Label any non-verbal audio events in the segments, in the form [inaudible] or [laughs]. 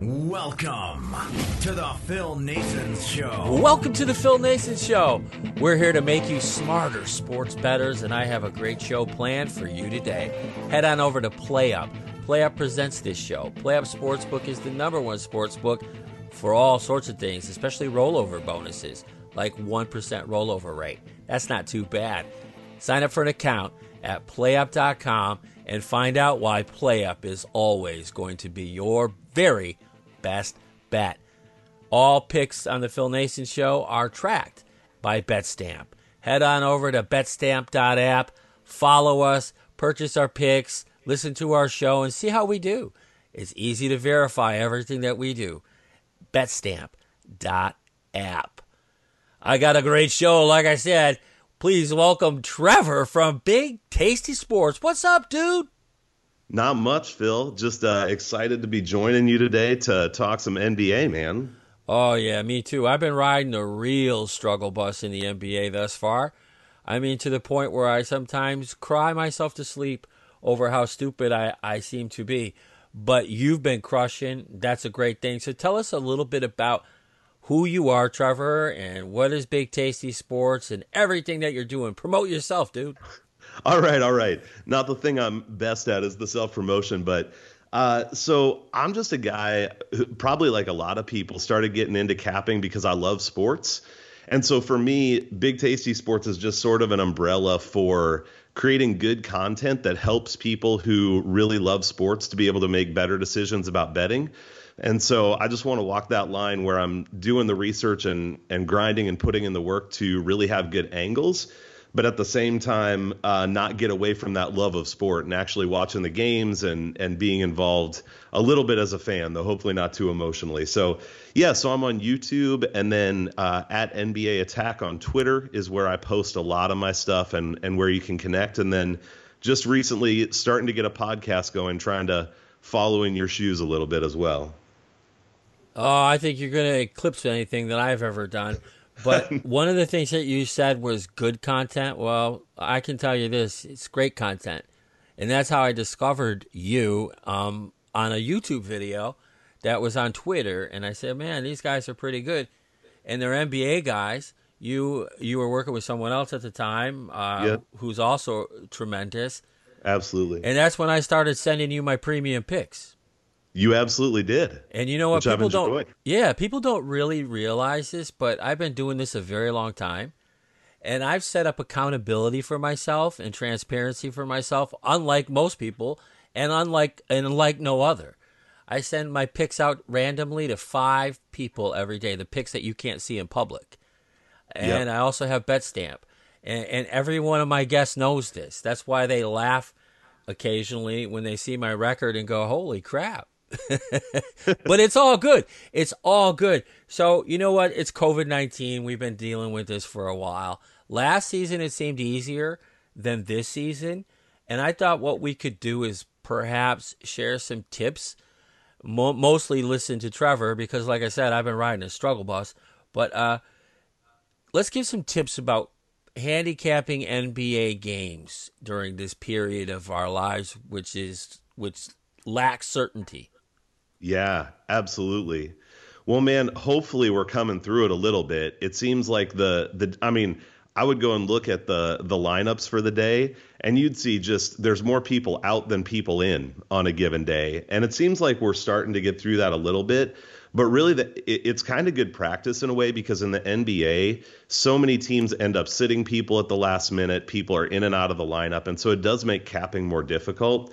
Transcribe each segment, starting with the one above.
welcome to the Phil Naessens Show. Welcome to the Phil Naessens Show. We're here to make you smarter sports betters, and I have a great show planned for you today. Head on over to PlayUp. PlayUp presents this show. PlayUp Sportsbook is the number one sportsbook for all sorts of things, especially rollover bonuses, like 1% rollover rate. That's not too bad. Sign up for an account at playup.com and find out why PlayUp is always going to be your very best bet. All picks on the Phil Naessens show are tracked by BetStamp. Head on over to betstamp.app, follow us, purchase our picks, listen to our show, and see how we do. It's easy to verify everything that we do. Betstamp.app. I got a great show, like I said. Please welcome Trevor from Big Tasty Sports. What's up, dude? Not much, Phil. Just uh, excited to be joining you today to talk some NBA, man. Oh, yeah, me too. I've been riding a real struggle bus in the NBA thus far. I mean, to the point where I sometimes cry myself to sleep over how stupid I, I seem to be. But you've been crushing. That's a great thing. So tell us a little bit about who you are, Trevor, and what is Big Tasty Sports and everything that you're doing. Promote yourself, dude. [laughs] All right, all right. Not the thing I'm best at is the self promotion, but uh, so I'm just a guy who probably like a lot of people started getting into capping because I love sports. And so for me, Big Tasty Sports is just sort of an umbrella for creating good content that helps people who really love sports to be able to make better decisions about betting. And so I just want to walk that line where I'm doing the research and and grinding and putting in the work to really have good angles, but at the same time uh, not get away from that love of sport and actually watching the games and and being involved a little bit as a fan, though hopefully not too emotionally. So yeah, so I'm on YouTube and then uh, at NBA Attack on Twitter is where I post a lot of my stuff and and where you can connect. And then just recently starting to get a podcast going, trying to follow in your shoes a little bit as well. Oh, I think you're going to eclipse anything that I've ever done. But [laughs] one of the things that you said was good content. Well, I can tell you this it's great content. And that's how I discovered you um, on a YouTube video that was on Twitter. And I said, man, these guys are pretty good. And they're NBA guys. You you were working with someone else at the time uh, Yep. who's also tremendous. Absolutely. And that's when I started sending you my premium picks. You absolutely did. And you know what? People don't. Yeah, people don't really realize this, but I've been doing this a very long time, and I've set up accountability for myself and transparency for myself, unlike most people, and unlike and unlike no other. I send my picks out randomly to five people every day. The picks that you can't see in public, and I also have BetStamp, and, and every one of my guests knows this. That's why they laugh occasionally when they see my record and go, "Holy crap!" [laughs] but it's all good. It's all good. So, you know what? It's COVID 19. We've been dealing with this for a while. Last season, it seemed easier than this season. And I thought what we could do is perhaps share some tips. Mo- mostly listen to Trevor because, like I said, I've been riding a struggle bus. But uh, let's give some tips about handicapping NBA games during this period of our lives, which is which lacks certainty. Yeah, absolutely. Well, man, hopefully we're coming through it a little bit. It seems like the the I mean, I would go and look at the the lineups for the day and you'd see just there's more people out than people in on a given day. And it seems like we're starting to get through that a little bit. But really, the, it, it's kind of good practice in a way because in the NBA, so many teams end up sitting people at the last minute. People are in and out of the lineup. And so it does make capping more difficult.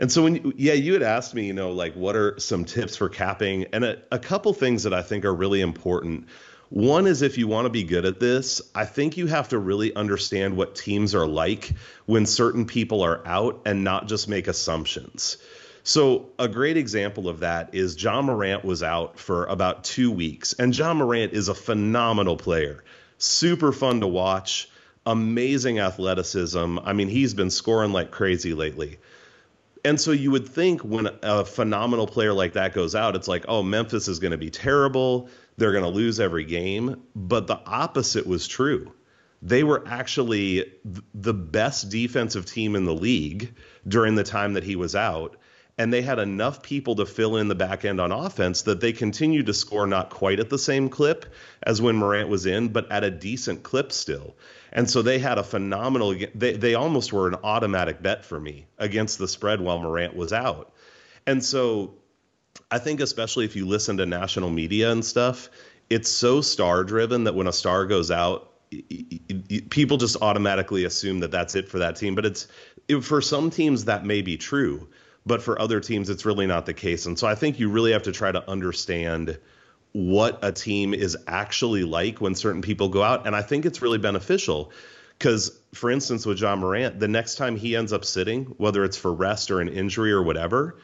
And so when yeah, you had asked me, you know, like what are some tips for capping, and a, a couple things that I think are really important. One is if you want to be good at this, I think you have to really understand what teams are like when certain people are out and not just make assumptions. So, a great example of that is Ja Morant was out for about two weeks, and Ja Morant is a phenomenal player. Super fun to watch, amazing athleticism. I mean, he's been scoring like crazy lately. And so you would think when a phenomenal player like that goes out, it's like, oh, Memphis is going to be terrible. They're going to lose every game. But the opposite was true. They were actually the best defensive team in the league during the time that he was out and they had enough people to fill in the back end on offense that they continued to score not quite at the same clip as when Morant was in, but at a decent clip still. And so they had a phenomenal they they almost were an automatic bet for me against the spread while Morant was out. And so I think especially if you listen to national media and stuff, it's so star driven that when a star goes out, people just automatically assume that that's it for that team, but it's it, for some teams that may be true but for other teams, it's really not the case. And so I think you really have to try to understand what a team is actually like when certain people go out. And I think it's really beneficial because, for instance, with Ja Morant, the next time he ends up sitting, whether it's for rest or an injury or whatever,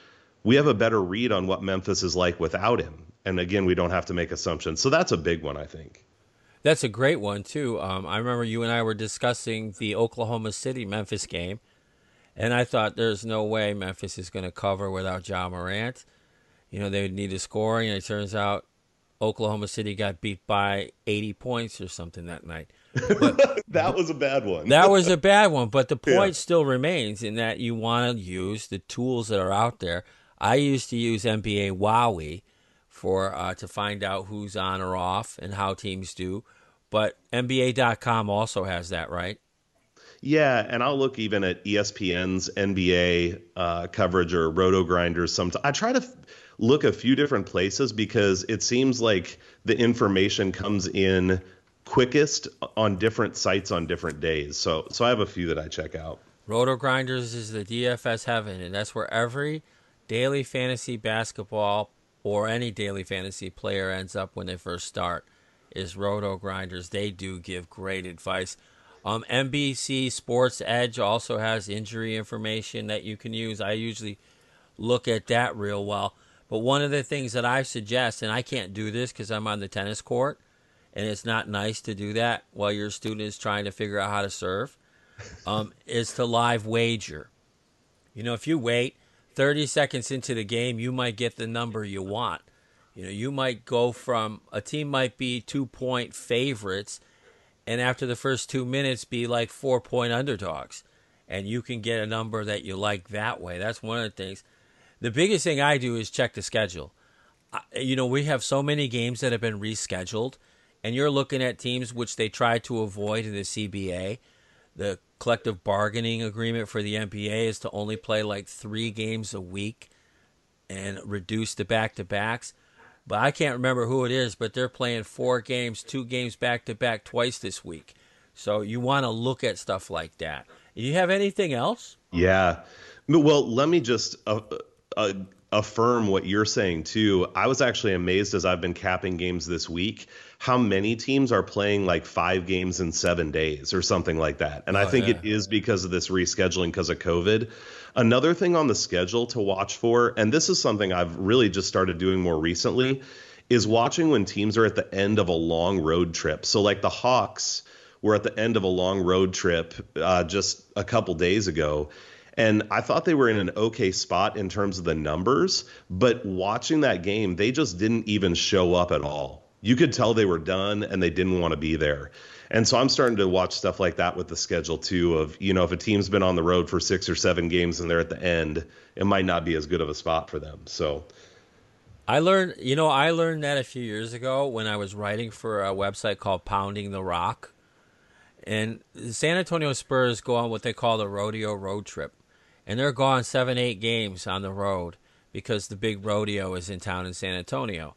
we have a better read on what Memphis is like without him. And again, we don't have to make assumptions. So that's a big one, I think. That's a great one, too. Um, I remember you and I were discussing the Oklahoma City Memphis game and I thought there's no way Memphis is going to cover without Ja Morant. You know, they would need a scoring, and it turns out Oklahoma City got beat by 80 points or something that night. But [laughs] that was a bad one. that was a bad one, but the [laughs] point yeah. still remains in that you want to use the tools that are out there. I used to use NBA WOWY for uh, to find out who's on or off and how teams do, but NBA.com also has that, right? Yeah, and I'll look even at ESPN's NBA uh, coverage or RotoGrinders. Sometimes I try to f- look a few different places because it seems like the information comes in quickest on different sites on different days. So, so I have a few that I check out. RotoGrinders is the DFS heaven, and that's where every daily fantasy basketball or any daily fantasy player ends up when they first start. Is RotoGrinders? They do give great advice um, NBC Sports Edge also has injury information that you can use. I usually look at that real well. But one of the things that I suggest, and I can't do this because I'm on the tennis court, and it's not nice to do that while your student is trying to figure out how to serve, [laughs] um, is to live wager. You know, if you wait 30 seconds into the game, you might get the number you want. You know, you might go from a team might be two point favorites and after the first two minutes be like four point underdogs and you can get a number that you like that way that's one of the things the biggest thing i do is check the schedule you know we have so many games that have been rescheduled and you're looking at teams which they try to avoid in the cba the collective bargaining agreement for the nba is to only play like three games a week and reduce the back-to-backs but I can't remember who it is, but they're playing four games, two games back to back twice this week. So you want to look at stuff like that. You have anything else? Yeah. Well, let me just uh, uh, affirm what you're saying too. I was actually amazed as I've been capping games this week how many teams are playing like five games in seven days or something like that. And oh, I think yeah. it is because of this rescheduling because of COVID. Another thing on the schedule to watch for, and this is something I've really just started doing more recently, is watching when teams are at the end of a long road trip. So, like the Hawks were at the end of a long road trip uh, just a couple days ago. And I thought they were in an okay spot in terms of the numbers, but watching that game, they just didn't even show up at all you could tell they were done and they didn't want to be there. And so I'm starting to watch stuff like that with the schedule too of, you know, if a team's been on the road for 6 or 7 games and they're at the end, it might not be as good of a spot for them. So I learned, you know, I learned that a few years ago when I was writing for a website called Pounding the Rock. And San Antonio Spurs go on what they call the rodeo road trip. And they're gone 7 8 games on the road because the big rodeo is in town in San Antonio.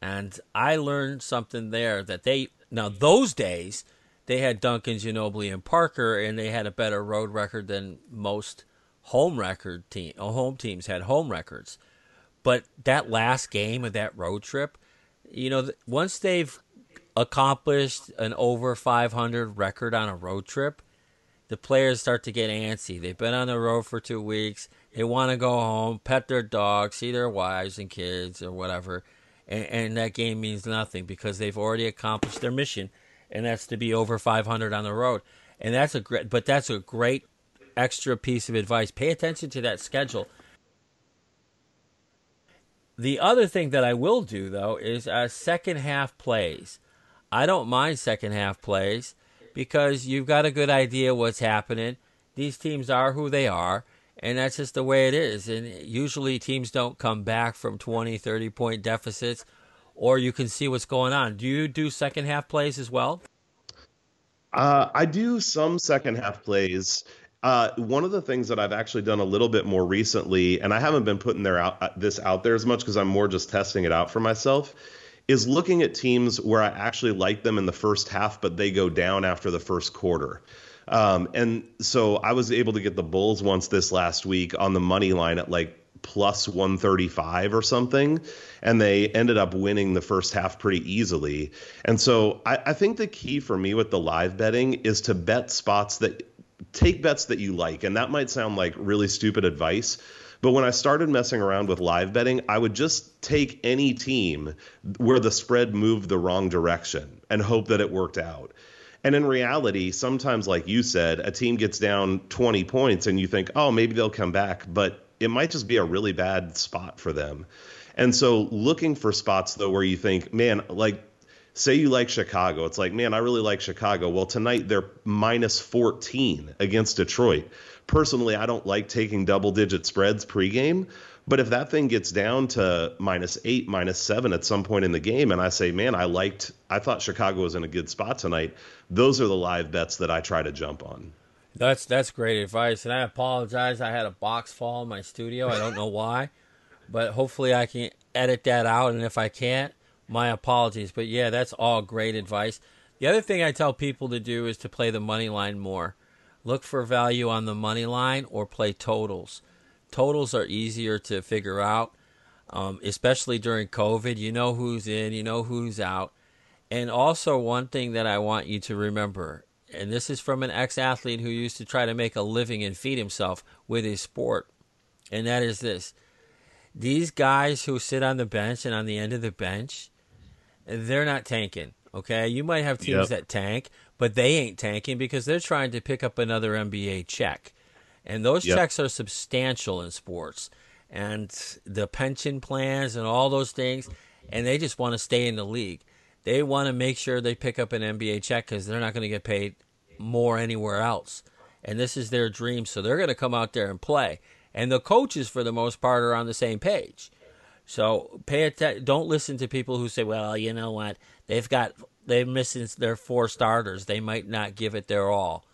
And I learned something there that they now those days they had Duncan, Ginobili, and Parker, and they had a better road record than most home record team, uh, home teams had home records. But that last game of that road trip, you know, once they've accomplished an over 500 record on a road trip, the players start to get antsy. They've been on the road for two weeks. They want to go home, pet their dogs, see their wives and kids or whatever. And, and that game means nothing because they've already accomplished their mission, and that's to be over 500 on the road. And that's a great, but that's a great extra piece of advice. Pay attention to that schedule. The other thing that I will do though is uh, second half plays. I don't mind second half plays because you've got a good idea what's happening. These teams are who they are, and that's just the way it is. And usually teams don't come back from 20, 30 point deficits, or you can see what's going on. Do you do second half plays as well? Uh, I do some second half plays. Uh, one of the things that I've actually done a little bit more recently, and I haven't been putting there out, uh, this out there as much because I'm more just testing it out for myself, is looking at teams where I actually like them in the first half, but they go down after the first quarter. Um, and so I was able to get the Bulls once this last week on the money line at like plus 135 or something. And they ended up winning the first half pretty easily. And so I, I think the key for me with the live betting is to bet spots that take bets that you like. And that might sound like really stupid advice. But when I started messing around with live betting, I would just take any team where the spread moved the wrong direction and hope that it worked out. And in reality, sometimes, like you said, a team gets down 20 points and you think, oh, maybe they'll come back. But it might just be a really bad spot for them. And so looking for spots though where you think, man, like say you like Chicago, it's like, man, I really like Chicago. Well, tonight they're minus 14 against Detroit. Personally, I don't like taking double digit spreads pregame, but if that thing gets down to minus eight, minus seven at some point in the game, and I say, man, I liked, I thought Chicago was in a good spot tonight, those are the live bets that I try to jump on. That's that's great advice, and I apologize. I had a box fall in my studio. I don't know why, but hopefully I can edit that out. And if I can't, my apologies. But yeah, that's all great advice. The other thing I tell people to do is to play the money line more. Look for value on the money line or play totals. Totals are easier to figure out, um, especially during COVID. You know who's in, you know who's out. And also, one thing that I want you to remember and this is from an ex athlete who used to try to make a living and feed himself with his sport, and that is this. These guys who sit on the bench and on the end of the bench, they're not tanking. Okay, you might have teams yep. that tank, but they ain't tanking because they're trying to pick up another NBA check, and those yep. checks are substantial in sports, and the pension plans and all those things, and they just want to stay in the league. They want to make sure they pick up an NBA check because they're not going to get paid more anywhere else. And this is their dream, so they're going to come out there and play. And the coaches, for the most part, are on the same page. So pay attention. Don't listen to people who say, "Well, you know what? They've got they're missing their four starters. They might not give it their all."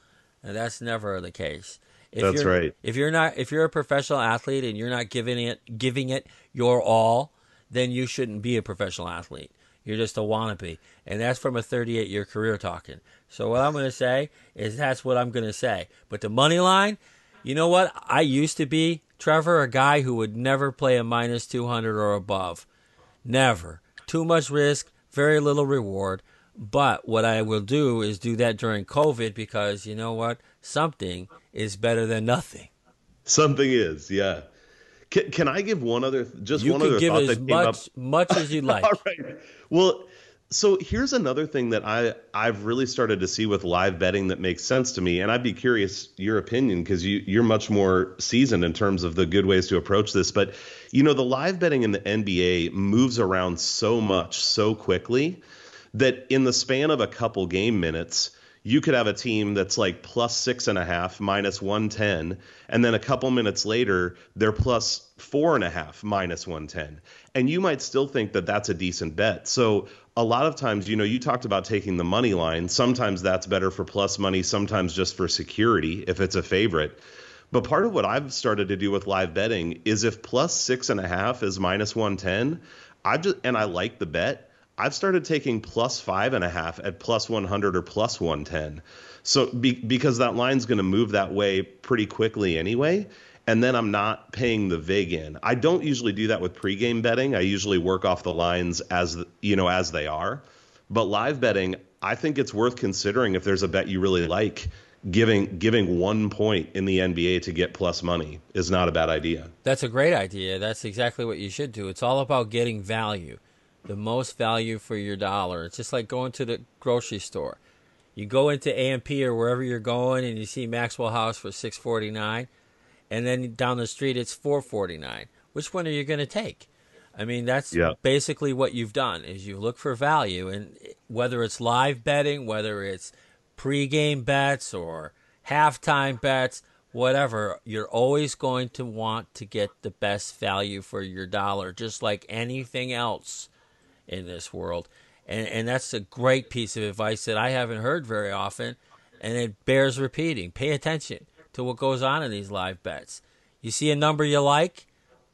And that's never the case. If that's right. If you're not, if you're a professional athlete and you're not giving it giving it your all, then you shouldn't be a professional athlete. You're just a wannabe. And that's from a 38 year career talking. So what I'm going to say is that's what I'm going to say. But the money line, you know what? I used to be, Trevor, a guy who would never play a minus 200 or above. Never. Too much risk, very little reward. But what I will do is do that during COVID because you know what? Something is better than nothing. Something is, yeah. Can, can I give one other just you one other give thought as that much, up? much as you [laughs] like. All right. Well, so here's another thing that I I've really started to see with live betting that makes sense to me, and I'd be curious your opinion because you you're much more seasoned in terms of the good ways to approach this. But you know, the live betting in the NBA moves around so much so quickly that in the span of a couple game minutes you could have a team that's like plus six and a half, minus 110, and then a couple minutes later, they're plus four and a half, minus 110. And you might still think that that's a decent bet. So, a lot of times, you know, you talked about taking the money line. Sometimes that's better for plus money, sometimes just for security if it's a favorite. But part of what I've started to do with live betting is if plus six and a half is minus 110, I've just, and I like the bet I've started taking plus five and a half at plus 100 or plus 110. So be, because that line's going to move that way pretty quickly anyway. and then I'm not paying the vig in. I don't usually do that with pregame betting. I usually work off the lines as you know as they are. But live betting, I think it's worth considering if there's a bet you really like. Giving giving one point in the NBA to get plus money is not a bad idea. That's a great idea. That's exactly what you should do. It's all about getting value, the most value for your dollar. It's just like going to the grocery store. You go into A&P or wherever you're going, and you see Maxwell House for six forty nine, and then down the street it's four forty nine. Which one are you going to take? I mean, that's Yeah. basically what you've done is you look for value, and whether it's live betting, whether it's pregame bets or halftime bets, whatever, you're always going to want to get the best value for your dollar, just like anything else in this world. And, and that's a great piece of advice that I haven't heard very often, and it bears repeating. Pay attention to what goes on in these live bets. You see a number you like,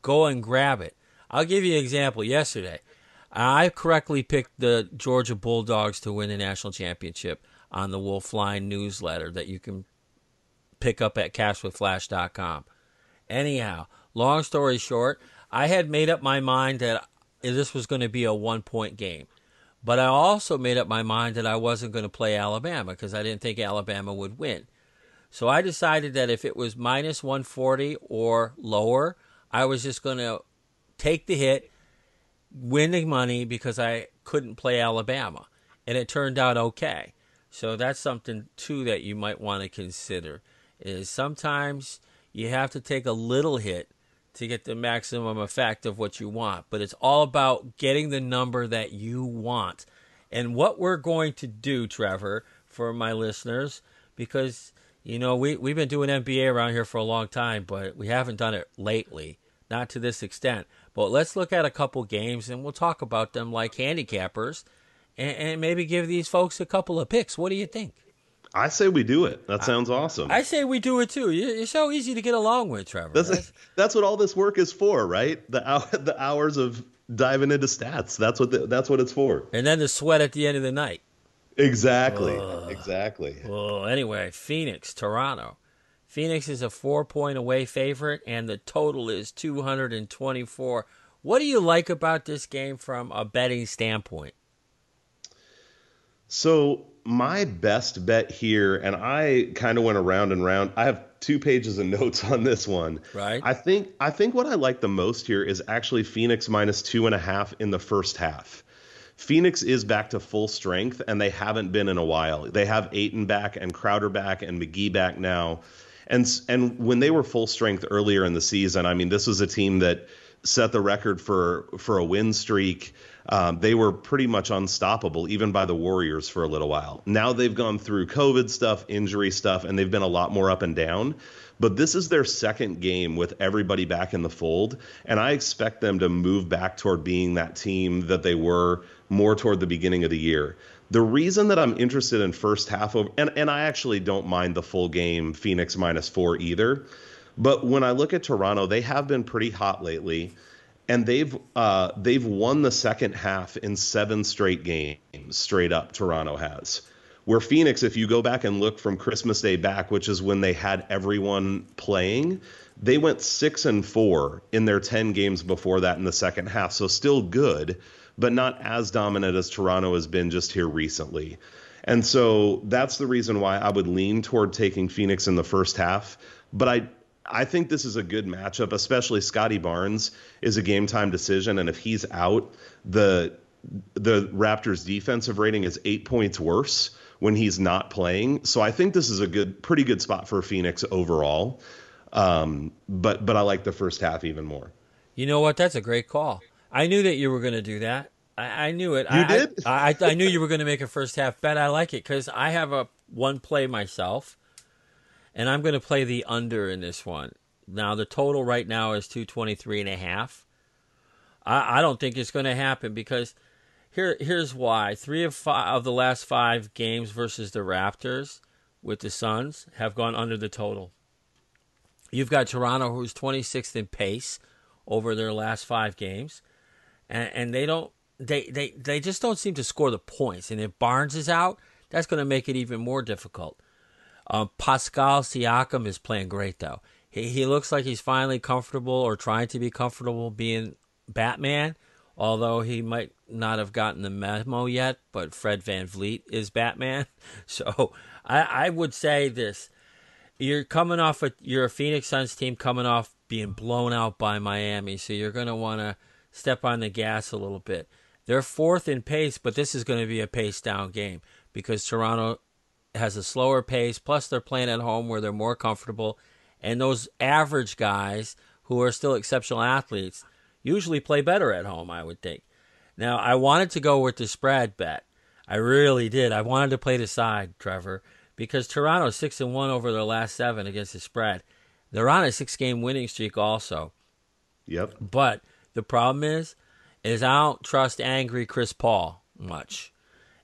go and grab it. I'll give you an example. Yesterday, I correctly picked the Georgia Bulldogs to win the national championship on the Wolf Line newsletter that you can pick up at cashwithflash.com. Anyhow, long story short, I had made up my mind that this was going to be a one point game. But I also made up my mind that I wasn't going to play Alabama because I didn't think Alabama would win. So I decided that if it was minus 140 or lower, I was just going to take the hit, win the money because I couldn't play Alabama. And it turned out okay. So that's something too that you might want to consider is sometimes you have to take a little hit to get the maximum effect of what you want, but it's all about getting the number that you want. And what we're going to do, Trevor, for my listeners, because you know we we've been doing NBA around here for a long time, but we haven't done it lately, not to this extent. But let's look at a couple games and we'll talk about them like handicappers, and, and maybe give these folks a couple of picks. What do you think? I say we do it. That sounds awesome. I say we do it too. You- You're so easy to get along with, Trevor. That's that's what all this work is for, right? The hour, [laughs] the hours of diving into stats. That's what the, that's what it's for. and then the sweat at the end of the night. Exactly. exactly. Well, anyway, Phoenix, Toronto. Phoenix is a four point away favorite, and the total is 224. What do you like about this game from a betting standpoint? So my best bet here, and I kind of went around and round. I have two pages of [laughs] notes on this one. Right. I think I think what I like the most here is actually Phoenix minus two and a half in the first half. Phoenix is back to full strength, and they haven't been in a while. They have Ayton back and Crowder back and McGee back now. And and when they were full strength earlier in the season, I mean, this was a team that set the record for for a win streak. Um, they were pretty much unstoppable, even by the Warriors for a little while. Now they've gone through COVID stuff, injury stuff, and they've been a lot more up and down. But this is their second game with everybody back in the fold, and I expect them to move back toward being that team that they were more toward the beginning of the year. The reason that I'm interested in first half over, and, and I actually don't mind the full game Phoenix minus four either. But when I look at Toronto, they have been pretty hot lately, and they've uh, they've won the second half in seven straight games, straight up. Toronto has. Where Phoenix, if you go back and look from Christmas Day back, which is when they had everyone playing, they went six and four in their ten games before that in the second half. So still good, but not as dominant as Toronto has been just here recently. And so that's the reason why I would lean toward taking Phoenix in the first half. But I I think this is a good matchup, especially Scottie Barnes is a game time decision, and if he's out, the the Raptors defensive rating is eight points worse when he's not playing. So I think this is a good, pretty good spot for Phoenix overall. Um, but but I like the first half even more. You know what? That's a great call. I knew that you were going to do that. I, I knew it. You I, did? I, I, I knew you were going to make a first half bet. I like it because I have a one play myself, and I'm going to play the under in this one. Now the total right now is 223 and a half. I, I don't think it's going to happen because here here's why. Three of five of the last five games versus the Raptors with the Suns have gone under the total. You've got Toronto, who's 26th in pace over their last five games, and, and they don't they, they they just don't seem to score the points. And if Barnes is out, that's going to make it even more difficult. Um, Pascal Siakam is playing great though. he, he looks like he's finally comfortable or trying to be comfortable being Batman, although he might not have gotten the memo yet, but Fred VanVleet is Batman. [laughs] So I, I would say this. You're coming off a you're a Phoenix Suns team coming off being blown out by Miami, so you're gonna wanna step on the gas a little bit. They're fourth in pace, but this is going to be a pace down game because Toronto has a slower pace. Plus, they're playing at home where they're more comfortable. And those average guys who are still exceptional athletes usually play better at home, I would think. Now, I wanted to go with the spread bet. I really did. I wanted to play the side, Trevor, because Toronto's 6 and 1 over their last 7 against the spread. They're on a 6-game winning streak also. Yep. But the problem is is I don't trust angry Chris Paul much.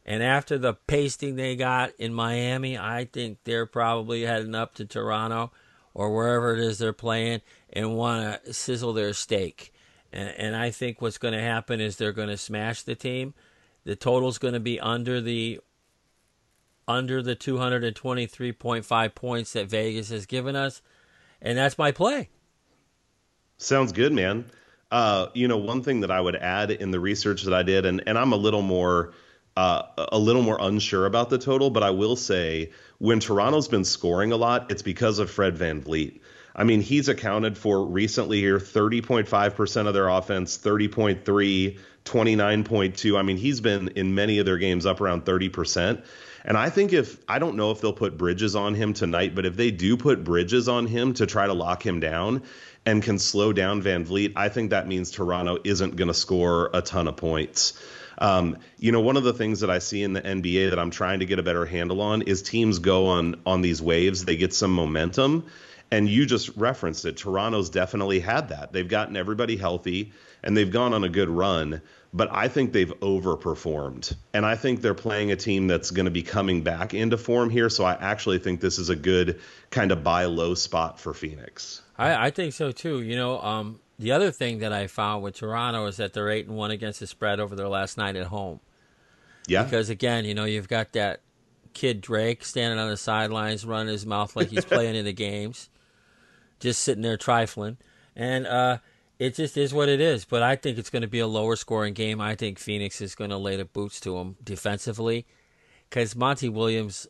And after the pasting they got in Miami, I think they're probably heading up to Toronto or wherever it is they're playing and want to sizzle their steak. And, and I think what's going to happen is they're going to smash the team. The total's going to be under the under the 223.5 points that Vegas has given us, and that's my play. Sounds good, man. Uh, you know, one thing that I would add in the research that I did, and, and I'm a little more uh, a little more unsure about the total, but I will say when Toronto's been scoring a lot, it's because of Fred Van VanVleet. I mean, he's accounted for recently here 30.5% of their offense, 30.3, 29.2. I mean, he's been in many of their games up around 30%. And I think if I don't know if they'll put Bridges on him tonight, but if they do put Bridges on him to try to lock him down, and can slow down Van VanVleet, I think that means Toronto isn't going to score a ton of points. Um, you know, one of the things that I see in the NBA that I'm trying to get a better handle on is teams go on on these waves, they get some momentum, and you just referenced it. Toronto's definitely had that. They've gotten everybody healthy and they've gone on a good run, but I think they've overperformed. And I think they're playing a team that's going to be coming back into form here, so I actually think this is a good kind of buy low spot for Phoenix. I, I think so too. You know, um, the other thing that I found with Toronto is that they're eight and one against the spread over their last night at home. Yeah. Because again, you know, you've got that kid Drake standing on the sidelines, running his mouth like he's [laughs] playing in the games, just sitting there trifling, and uh, it just is what it is. But I think it's going to be a lower scoring game. I think Phoenix is going to lay the boots to them defensively, because Monty Williams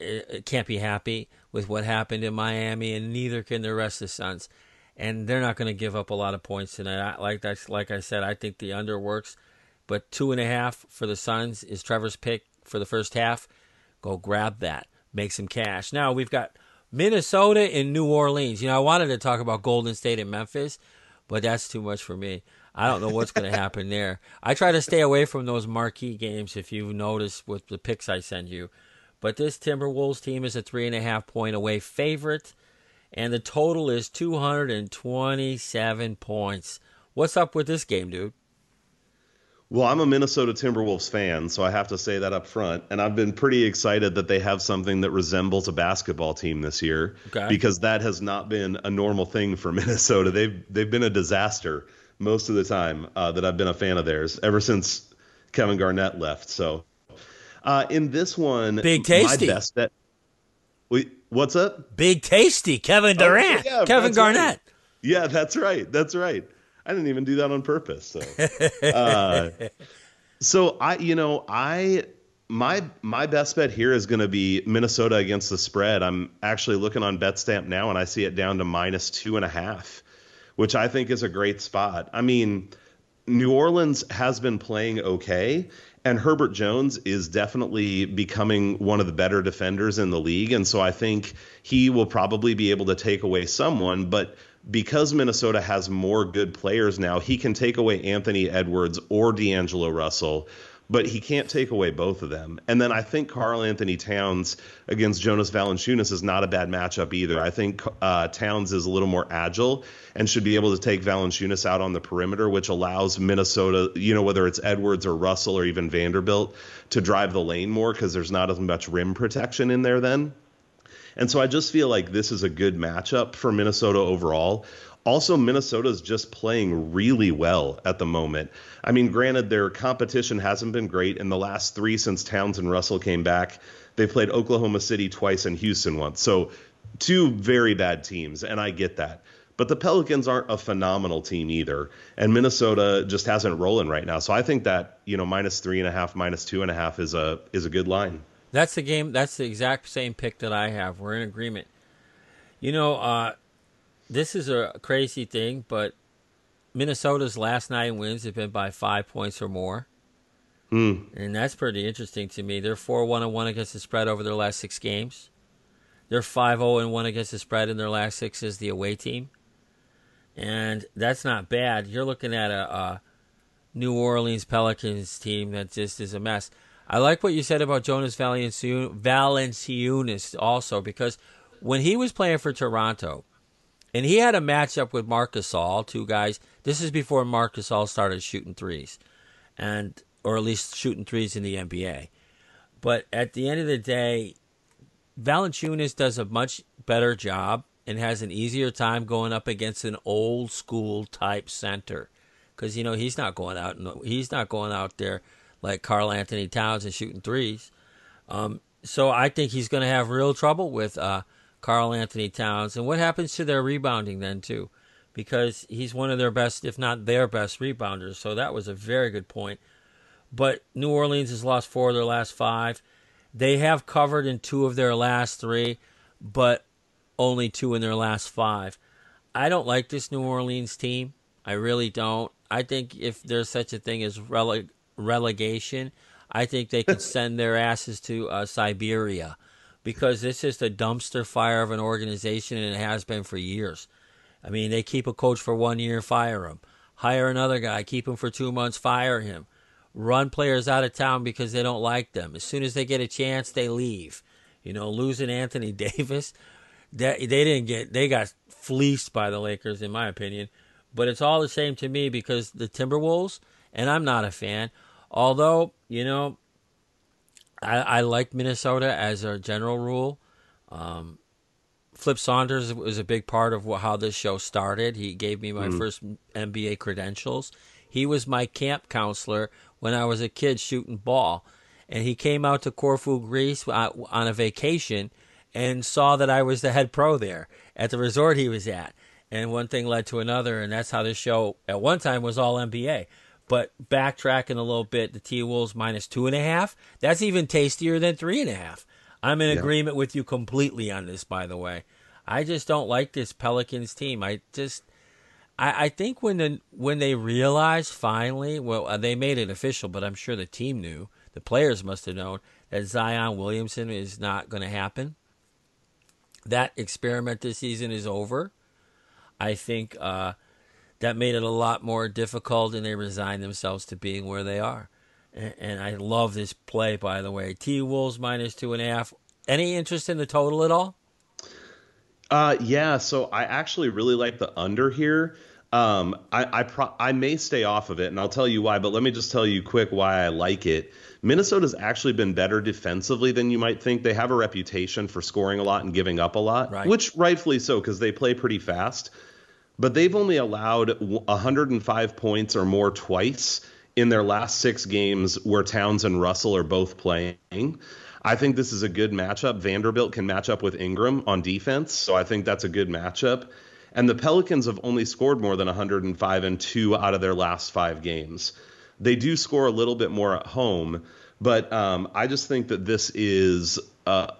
uh, can't be happy with what happened in Miami, and neither can the rest of the Suns. And they're not going to give up a lot of points tonight. Like that's like I said, I think the under works, but two and a half for the Suns is Trevor's pick for the first half. Go grab that, make some cash. Now we've got Minnesota and New Orleans. You know, I wanted to talk about Golden State and Memphis, but that's too much for me. I don't know what's going [laughs] to happen there. I try to stay away from those marquee games. If you've noticed with the picks I send you, but this Timberwolves team is a three and a half point away favorite, and the total is 227 points. What's up with this game, dude? Well, I'm a Minnesota Timberwolves fan, so I have to say that up front. And I've been pretty excited that they have something that resembles a basketball team this year, okay. because that has not been a normal thing for [laughs] Minnesota. They've they've been a disaster most of the time uh, that I've been a fan of theirs ever since Kevin Garnett left. So uh, in this one, Big Tasty. My best bet. Wait, what's up? Big Tasty. Kevin Durant. Oh, yeah, Kevin Garnett. right. Yeah, that's right. That's right. I didn't even do that on purpose. So, [laughs] uh, so I, you know, I my my best bet here is going to be Minnesota against the spread. I'm actually looking on BetStamp now, and I see it down to minus two and a half, which I think is a great spot. I mean, New Orleans has been playing okay, and Herbert Jones is definitely becoming one of the better defenders in the league. And so I think he will probably be able to take away someone. But because Minnesota has more good players now, he can take away Anthony Edwards or D'Angelo Russell but he can't take away both of them. And then I think Karl-Anthony Towns against Jonas Valanciunas is not a bad matchup either. I think uh, Towns is a little more agile and should be able to take Valanciunas out on the perimeter, which allows Minnesota, you know, whether it's Edwards or Russell or even Vanderbilt, to drive the lane more because there's not as much rim protection in there then. And so I just feel like this is a good matchup for Minnesota overall. Also, Minnesota's just playing really well at the moment. I mean, granted, their competition hasn't been great in the last three since Towns and Russell came back. They played Oklahoma City twice and Houston once. So two very bad teams, and I get that. But the Pelicans aren't a phenomenal team either, and Minnesota just hasn't rolling right now. So I think that you know minus three and a half, minus two and a half is a is a good line. That's the game. That's the exact same pick that I have. We're in agreement. You know, uh, this is a crazy thing, but Minnesota's last nine wins have been by five points or more. Mm. And that's pretty interesting to me. They're 4 1 1 against the spread over their last six games. They're 5 0 1 against the spread in their last six as the away team. And that's not bad. You're looking at a, a New Orleans Pelicans team that just is a mess. I like what you said about Jonas Valanciunas also because when he was playing for Toronto, and he had a matchup with Marc Gasol, two guys. This is before Marc Gasol started shooting threes, and or at least shooting threes in the NBA. But at the end of the day, Valanciunas does a much better job and has an easier time going up against an old school type center because you know he's not going out and he's not going out there like Karl-Anthony Towns and shooting threes. Um, so I think he's going to have real trouble with uh, Karl-Anthony Towns. And what happens to their rebounding then too? Because he's one of their best, if not their best, rebounders. So that was a very good point. But New Orleans has lost four of their last five. They have covered in two of their last three, but only two in their last five. I don't like this New Orleans team. I really don't. I think if there's such a thing as rele- relegation, I think they could [laughs] send their asses to uh, Siberia because this is the dumpster fire of an organization and it has been for years. I mean, they keep a coach for one year, fire him. Hire another guy, keep him for two months, fire him. Run players out of town because they don't like them. As soon as they get a chance, they leave. You know, losing Anthony [laughs] Davis, they, they didn't get, they got fleeced by the Lakers, in my opinion. But it's all the same to me because the Timberwolves, and I'm not a fan, although, you know, I, I like Minnesota as a general rule. Um, Flip Saunders was a big part of how this show started. He gave me my mm. first NBA credentials. He was my camp counselor when I was a kid shooting ball. And he came out to Corfu, Greece uh, on a vacation and saw that I was the head pro there at the resort he was at. And one thing led to another, and that's how this show at one time was all NBA. But backtracking a little bit, the T Wolves minus two and a half. That's even tastier than three and a half. I'm in yeah. agreement with you completely on this, by the way. I just don't like this Pelicans team. I just, I, I think when the when they realized finally, well, uh, they made it official, but I'm sure the team knew, the players must have known that Zion Williamson is not going to happen. That experiment this season is over. I think uh, that made it a lot more difficult, and they resigned themselves to being where they are. And, and I love this play, by the way. T Wolves minus two and a half. Any interest in the total at all? Uh, yeah. So I actually really like the under here. Um, I I, pro- I may stay off of it, and I'll tell you why. But let me just tell you quick why I like it. Minnesota's actually been better defensively than you might think. They have a reputation for scoring a lot and giving up a lot, right. which rightfully so because they play pretty fast but they've only allowed 105 points or more twice in their last six games where Towns and Russell are both playing. I think this is a good matchup. Vanderbilt can match up with Ingram on defense, so I think that's a good matchup. And the Pelicans have only scored more than 105 in two out of their last five games. They do score a little bit more at home, but um, I just think that this is a,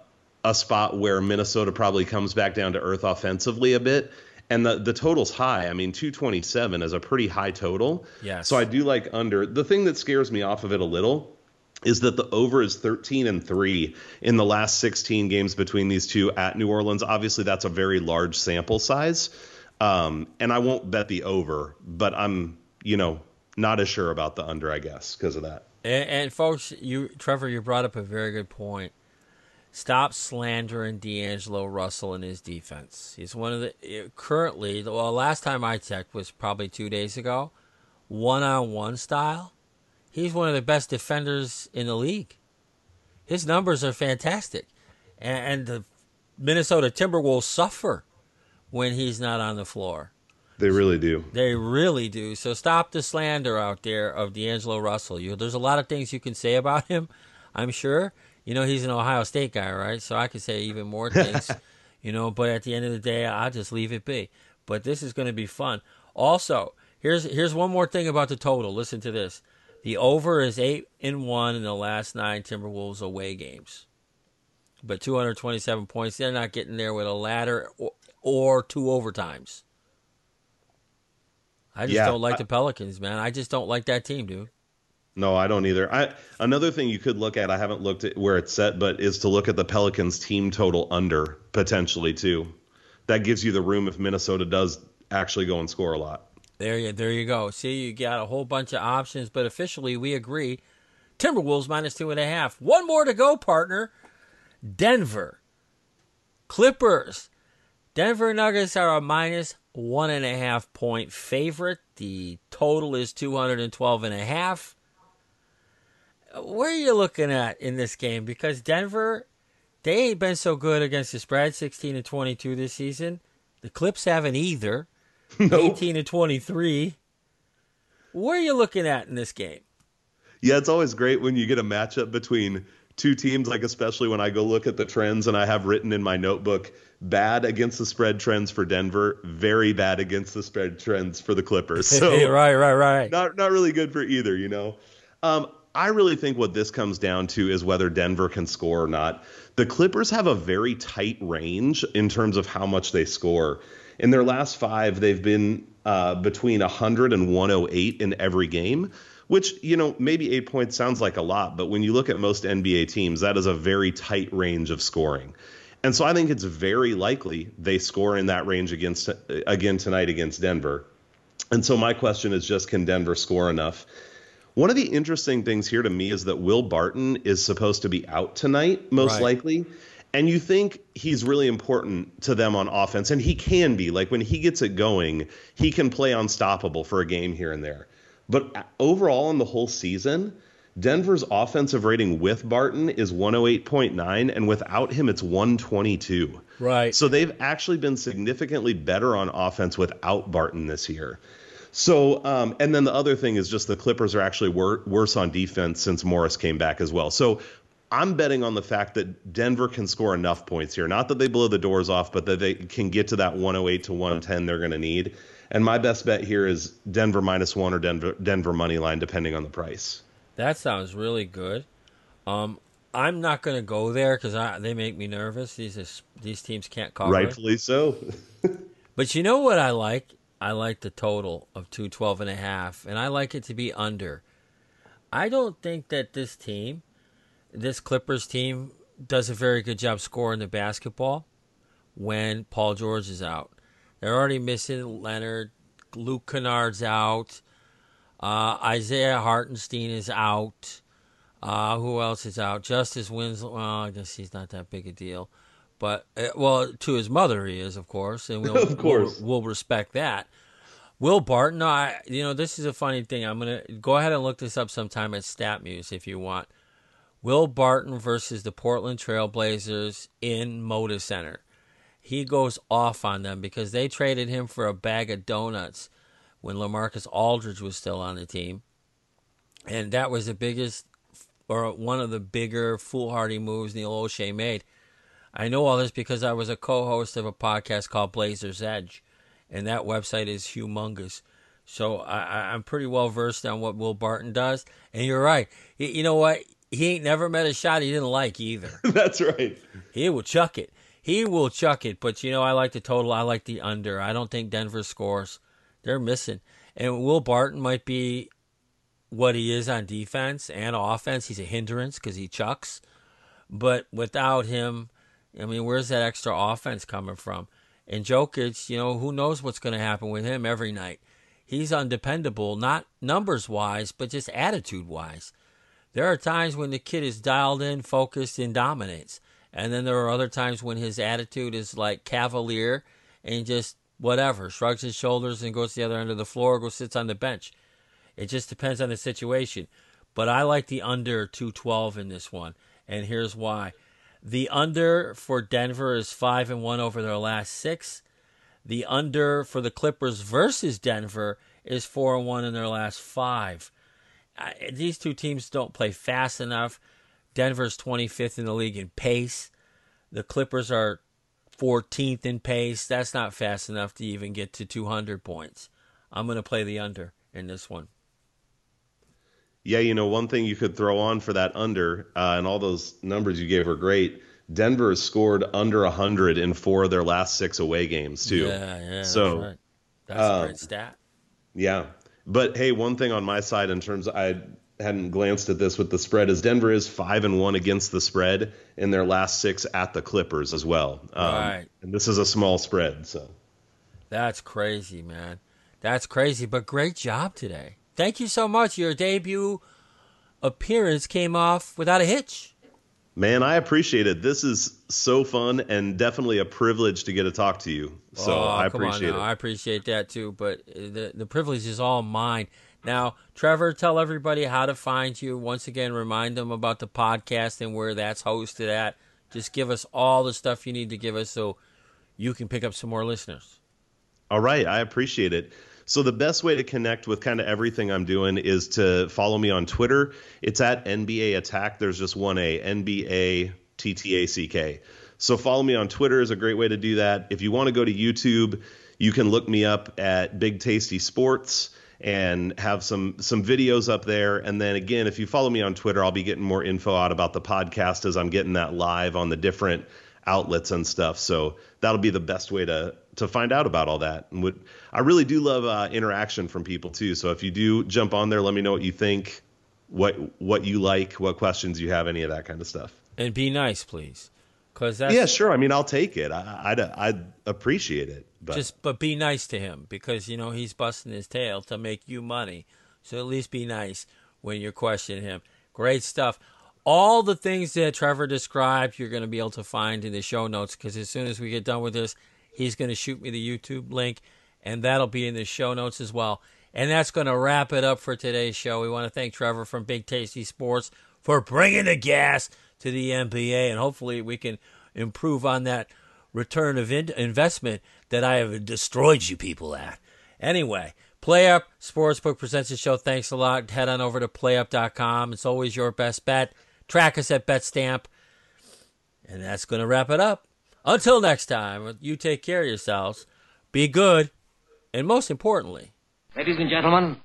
a spot where Minnesota probably comes back down to earth offensively a bit and the the total's high. I mean, 227 is a pretty high total. Yes. So I do like under. The thing that scares me off of it a little is that the over is 13 and 3 in the last 16 games between these two at New Orleans. Obviously, that's a very large sample size. Um, and I won't bet the over, but I'm, you know, not as sure about the under, I guess, because of that. And, and folks, you Trevor, you brought up a very good point. Stop slandering D'Angelo Russell and his defense. He's one of the eh, currently. Well, last time I checked was probably two days ago. One-on-one style, he's one of the best defenders in the league. His numbers are fantastic, and, the Minnesota Timberwolves suffer when he's not on the floor. They really do. They really do. So stop the slander out there of D'Angelo Russell. You, there's a lot of things you can say about him. I'm sure you know he's an Ohio State guy, right? So I could say even more [laughs] things. You know, but at the end of the day, I'll just leave it be. But this is going to be fun. Also, here's here's one more thing about the total. Listen to this. The over is eight and one in the last nine Timberwolves away games, but 227 points. They're not getting there with a ladder or, or two overtimes. I just Yeah, don't like I- the Pelicans, man. I just don't like that team, dude. No, I don't either. I another thing you could look at. I haven't looked at where it's set, but is to look at the Pelicans team total under potentially too. That gives you the room if Minnesota does actually go and score a lot. There you there you go. See, you got a whole bunch of options, but officially we agree. Timberwolves minus two and a half. One more to go, partner. Denver. Clippers. Denver Nuggets are a minus one and a half point favorite. The total is 212 and a half. Where are you looking at in this game? Because Denver, they ain't been so good against the spread, 16 and 22 this season. The Clips haven't either. [laughs] 18 to 23. Where are you looking at in this game? Yeah, it's always great when you get a matchup between two teams, like especially when I go look at the trends and I have written in my notebook bad against the spread trends for Denver, very bad against the spread trends for the Clippers. [laughs] So right, right, right. not not really good for either, you know. Um, I really think what this comes down to is whether Denver can score or not. The Clippers have a very tight range in terms of how much they score. In their last five, they've been uh, between 100 and 108 in every game, which, you know, maybe eight points sounds like a lot, but when you look at most NBA teams, that is a very tight range of scoring. And so I think it's very likely they score in that range against again tonight against Denver. And so my question is just can Denver score enough? One of the interesting things here to me is that Will Barton is supposed to be out tonight, most Right. likely. And you think he's really important to them on offense, and he can be. Like when he gets it going, he can play unstoppable for a game here and there. But overall, in the whole season, Denver's offensive rating with Barton is 108.9, and without him, it's 122. Right. So they've actually been significantly better on offense without Barton this year. So, um, and then the other thing is just the Clippers are actually wor- worse on defense since Morris came back as well. So I'm betting on the fact that Denver can score enough points here. Not that they blow the doors off, but that they can get to that 108 to 110 they're going to need. And my best bet here is Denver minus one or Denver Denver money line, depending on the price. That sounds really good. Um, I'm not going to go there because they make me nervous. These is, these teams can't cover. Rightfully so. [laughs] But you know what I like? I like the total of 212 and a half, and I like it to be under. I don't think that this team, this Clippers team, does a very good job scoring the basketball when Paul George is out. They're already missing Leonard. Luke Kennard's out. Uh, Isaiah Hartenstein is out. Uh, who else is out? Justice Winslow. Well, I guess he's not that big a deal. But, uh, well, to his mother, he is, of course. And [laughs] we'll, Of course. We'll, we'll respect that. Will Barton, no, I, you know, this is a funny thing. I'm going to go ahead and look this up sometime at StatMuse if you want. Will Barton versus the Portland Trailblazers in Moda Center. He goes off on them because they traded him for a bag of donuts when Lamarcus Aldridge was still on the team. And that was the biggest, or one of the bigger foolhardy moves Neil Olshey made. I know all this because I was a co host of a podcast called Blazers Edge, and that website is humongous. So I, I- I'm pretty well versed on what Will Barton does. And you're right. You know what? He ain't never met a shot he didn't like either. [laughs] That's right. He will chuck it. He will chuck it. But you know, I like the total. I like the under. I don't think Denver scores. They're missing. And Will Barton might be what he is on defense and offense. He's a hindrance because he chucks. But without him, I mean, where's that extra offense coming from? And Jokic, you know, who knows what's going to happen with him every night? He's undependable, not numbers wise, but just attitude wise. There are times when the kid is dialed in, focused, and dominates. And then there are other times when his attitude is like cavalier and just whatever, shrugs his shoulders and goes to the other end of the floor, or goes sits on the bench. It just depends on the situation. But I like the under 212 in this one. And here's why. The under for Denver is 5 and 1 over their last 6. The under for the Clippers versus Denver is 4 and 1 in their last 5. I- These two teams don't play fast enough. Denver's 25th in the league in pace. The Clippers are 14th in pace. That's not fast enough to even get to 200 points. I'm going to play the under in this one. Yeah, you know, one thing you could throw on for that under, uh, and all those numbers you gave are great. Denver has scored under 100 in four of their last six away games, too. Yeah, yeah. So, that's, right. that's a um, great stat. Yeah. But hey, one thing on my side in terms I hadn't glanced at this with the spread is Denver is 5 and 1 against the spread in their last 6 at the Clippers as well. Um, Right. And this is a small spread, so That's crazy, man. That's crazy, but great job today. Thank you so much. Your debut appearance came off without a hitch. Man, I appreciate it. This is so fun and definitely a privilege to get to talk to you. So oh, I appreciate it. I appreciate that too, but the the privilege is all mine. Now, Trevor, tell everybody how to find you. Once again, remind them about the podcast and where that's hosted at. Just give us all the stuff you need to give us so you can pick up some more listeners. All right, I appreciate it. So the best way to connect with kind of everything I'm doing is to follow me on Twitter. It's at NBA Attack. There's just one A, NBA T T A C K. So follow me on Twitter is a great way to do that. If you want to go to YouTube, you can look me up at Big Tasty Sports and have some some videos up there. And then again, if you follow me on Twitter, I'll be getting more info out about the podcast as I'm getting that live on the different outlets and stuff. So that'll be the best way to to find out about all that. And would I really do love uh, interaction from people too. So if you do jump on there, let me know what you think, what what you like, what questions you have, any of that kind of stuff. And be nice, please, because that's yeah, sure. I mean, I'll take it. I, I'd I'd appreciate it. But just but be nice to him because you know he's busting his tail to make you money. So at least be nice when you're questioning him. Great stuff. All the things that Trevor described, you're going to be able to find in the show notes because as soon as we get done with this, he's going to shoot me the YouTube link, and that'll be in the show notes as well. And that's going to wrap it up for today's show. We want to thank Trevor from Big Tasty Sports for bringing the gas to the NBA, and hopefully we can improve on that return of in- investment that I have destroyed you people at. Anyway, PlayUp Sportsbook presents the show. Thanks a lot. Head on over to playup.com. It's always your best bet. Track us at BetStamp. And that's going to wrap it up. Until next time, you take care of yourselves. Be good. And most importantly, Ladies and gentlemen,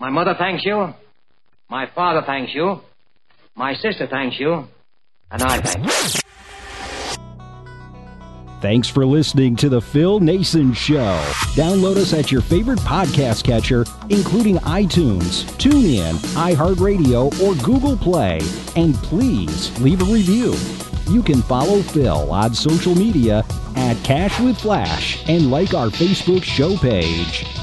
my mother thanks you, my father thanks you, my sister thanks you, and I thank you. Thanks for listening to The Phil Naessens Show. Download us at your favorite podcast catcher, including iTunes, TuneIn, iHeartRadio, or Google Play. And please leave a review. You can follow Phil on social media at Cash with Flash and like our Facebook show page.